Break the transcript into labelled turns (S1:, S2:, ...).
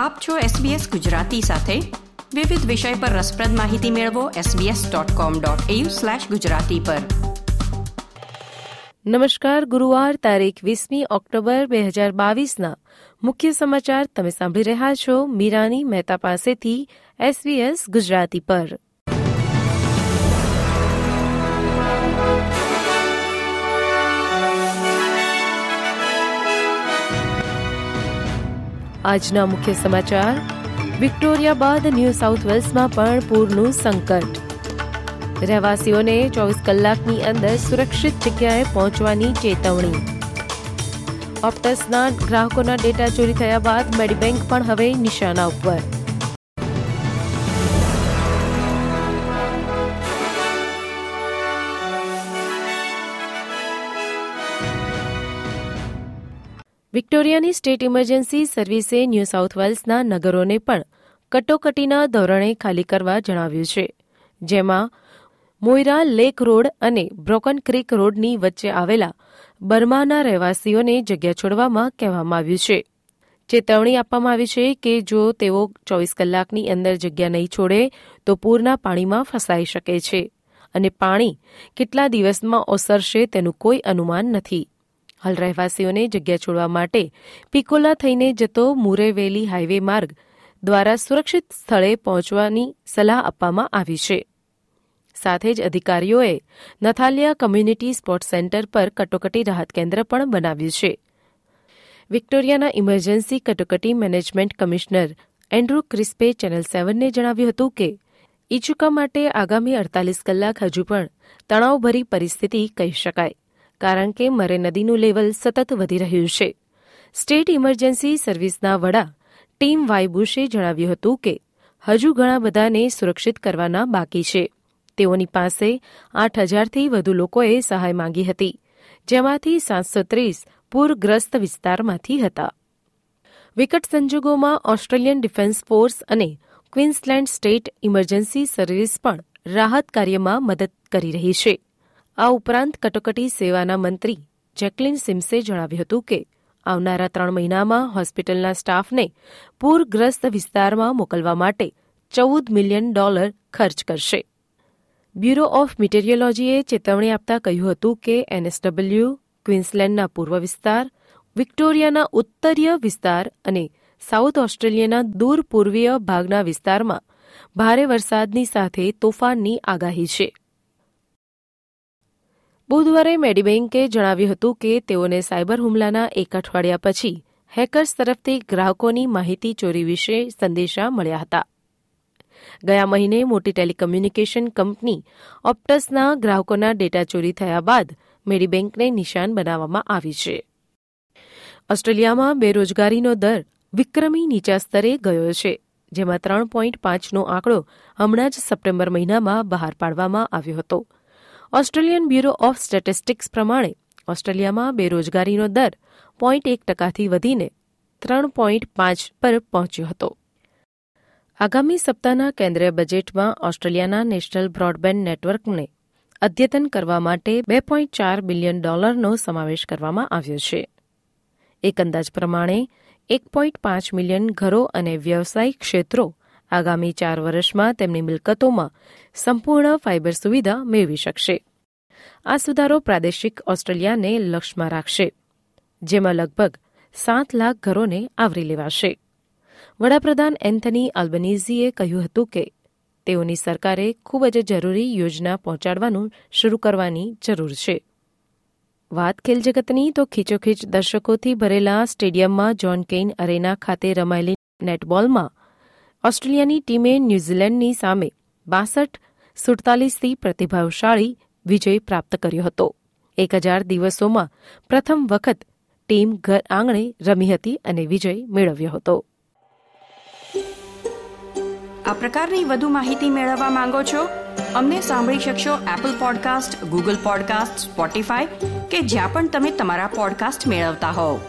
S1: આપ છો SBS ગુજરાતી સાથે. વિવિધ વિષય પર રસપ્રદ માહિતી મેળવો sbs.com.au/gujarati પર.
S2: નમસ્કાર, ગુરુવાર તારીખ વીસમી ઓક્ટોબર બે હજાર બાવીસના. મુખ્ય સમાચાર તમે સાંભળી રહ્યા છો. મીરાની મહેતા પાસેથી એસબીએસ ગુજરાતી પર. આજના મુખ્ય સમાચાર. વિક્ટોરિયા બાદ ન્યૂ સાઉથ વેલ્સમાં પણ પૂરનું સંકટ. રહેવાસીઓને ચોવીસ કલાકની અંદર સુરક્ષિત જગ્યાએ પહોંચવાની ચેતવણી. ઓપ્ટસના ગ્રાહકોના ડેટા ચોરી થયા બાદ મેડીબેંક પણ હવે નિશાના ઉપર. વિક્ટોરિયાની સ્ટેટ ઇમરજન્સી સર્વિસે ન્યૂ સાઉથ વેલ્સના નગરોને પણ કટોકટીના ધોરણે ખાલી કરવા જણાવ્યું છે, જેમાં મોઇરા લેક રોડ અને બ્રોકન ક્રીક રોડની વચ્ચે આવેલા બર્માના રહેવાસીઓને જગ્યા છોડવામાં કહેવામાં આવ્યું છે. ચેતવણી આપવામાં આવી છે કે જો તેઓ ચોવીસ કલાકની અંદર જગ્યા નહીં છોડે, તો પૂરના પાણીમાં ફસાઈ શકે છે અને પાણી કેટલા દિવસમાં ઓસરશે તેનું કોઈ અનુમાન નથી. હાલ રહેવાસીઓને જગ્યા છોડવા માટે પિકોલા થઈને જતો મુરેવેલી હાઇવે માર્ગ દ્વારા સુરક્ષિત સ્થળે પહોંચવાની સલાહ આપવામાં આવી છે. સાથે જ અધિકારીઓએ નથાલિયા કમ્યુનિટી સ્પોર્ટ સેન્ટર પર કટોકટી રાહત કેન્દ્ર પણ બનાવ્યું છે. વિક્ટોરિયાના ઇમરજન્સી કટોકટી મેનેજમેન્ટ કમિશનર એન્ડ્રુ ક્રિસ્પે ચેનલ સેવનને જણાવ્યું હતું કે ઇચુકા માટે આગામી અડતાલીસ કલાક હજુ પણ તણાવભરી પરિસ્થિતિ કહી શકાય. કારણ કે મરે નદીનું લેવલ સતત વધી રહ્યું છે. સ્ટેટ ઇમરજન્સી સર્વિસના વડા ટીમ વાયબુશે જણાવ્યું હતું કે, હજુ ઘણા બધાને સુરક્ષિત કરવાના બાકી છે. તેઓની પાસે આઠ હજારથી વધુ લોકોએ સહાય માંગી હતી, જેમાંથી સાતસો ત્રીસ પૂરગ્રસ્ત વિસ્તારમાંથી હતા. વિકટ સંજોગોમાં ઓસ્ટ્રેલિયન ડિફેન્સ ફોર્સ અને ક્વીન્સલેન્ડ સ્ટેટ ઇમરજન્સી સર્વિસ પણ રાહત કાર્યમાં મદદ કરી રહી છે. આ ઉપરાંત કટોકટી સેવાના મંત્રી જેકલિન સિમ્સે જણાવ્યું હતું કે આવનારા ત્રણ મહિનામાં હોસ્પિટલના સ્ટાફને પૂરગ્રસ્ત વિસ્તારમાં મોકલવા માટે ચૌદ મિલિયન ડોલર ખર્ચ કરશે. બ્યુરો ઓફ મિટેરિયોલોજીએ ચેતવણી આપતા કહ્યું હતું કે એનએસડબલ્યુ, ક્વિન્સલેન્ડના પૂર્વ વિસ્તાર, વિક્ટોરિયાના ઉત્તરીય વિસ્તાર અને સાઉથ ઓસ્ટ્રેલિયાના દૂર પૂર્વીય ભાગના વિસ્તારમાં ભારે વરસાદની સાથે તોફાનની આગાહી છે. બુધવારે મેડીબેન્કે જણાવ્યું હતું કે તેઓને સાયબર હુમલાના એક અઠવાડિયા પછી હેકર્સ તરફથી ગ્રાહકોની માહિતી ચોરી વિશે સંદેશા મળ્યા હતા. ગયા મહિને મોટી ટેલિકમ્યુનિકેશન કંપની ઓપ્ટસના ગ્રાહકોના ડેટા ચોરી થયા બાદ મેડીબેન્કને નિશાન બનાવવામાં આવી છે. ઓસ્ટ્રેલિયામાં બેરોજગારીનો દર વિક્રમી નીચા સ્તરે ગયો છે, જેમાં ત્રણ પોઈન્ટ પાંચનો આંકડો હમણાં જ સપ્ટેમ્બર મહિનામાં બહાર પાડવામાં આવ્યો હતો. ઓસ્ટ્રેલિયન બ્યુરો ઓફ સ્ટેટિસ્ટિક્સ પ્રમાણે ઓસ્ટ્રેલિયામાં બેરોજગારીનો દર પોઈન્ટ એક ટકાથી વધીને ત્રણ પોઈન્ટ પાંચ પર પહોંચ્યો હતો. આગામી સપ્તાહના કેન્દ્રીય બજેટમાં ઓસ્ટ્રેલિયાના નેશનલ બ્રોડબેન્ડ નેટવર્કને અદ્યતન કરવા માટે બે પોઈન્ટ ચાર બિલિયન ડોલરનો સમાવેશ કરવામાં આવ્યો છે. એક અંદાજ પ્રમાણે એક પોઈન્ટ પાંચ મિલિયન ઘરો અને વ્યવસાયિક ક્ષેત્રો આગામી ચાર વર્ષમાં તેમની મિલકતોમાં સંપૂર્ણ ફાઇબર સુવિધા મેળવી શકશે. આ સુધારો પ્રાદેશિક ઓસ્ટ્રેલિયાને લક્ષ્યમાં રાખશે, જેમાં લગભગ સાત લાખ ઘરોને આવરી લેવાશે. વડાપ્રધાન એન્થની આલ્બનીઝીએ કહ્યું હતું કે તેઓની સરકારે ખૂબ જ જરૂરી યોજના પહોંચાડવાનું શરૂ કરવાની જરૂર છે. વાત ખેલ જગતની તો ખીચોખીચ દર્શકોથી ભરેલા સ્ટેડિયમમાં જોન કેઇન અરેના ખાતે રમાયેલી નેટબોલમાં ઓસ્ટ્રેલિયાની ટીમે ન્યૂઝીલેન્ડની સામે બાસઠ સુડતાલીસથી પ્રતિભાવશાળી વિજય પ્રાપ્ત કર્યો હતો. એક હજાર દિવસોમાં પ્રથમ વખત ટીમ ઘર આંગણે રમી હતી અને વિજય મેળવ્યો હતો.
S1: આ પ્રકારની વધુ માહિતી મેળવવા માંગો છો? અમને સાંભળી શકશો Apple podcast Google podcast Spotify કે જ્યાં પણ તમે તમારા પોડકાસ્ટ મેળવતા હોવ.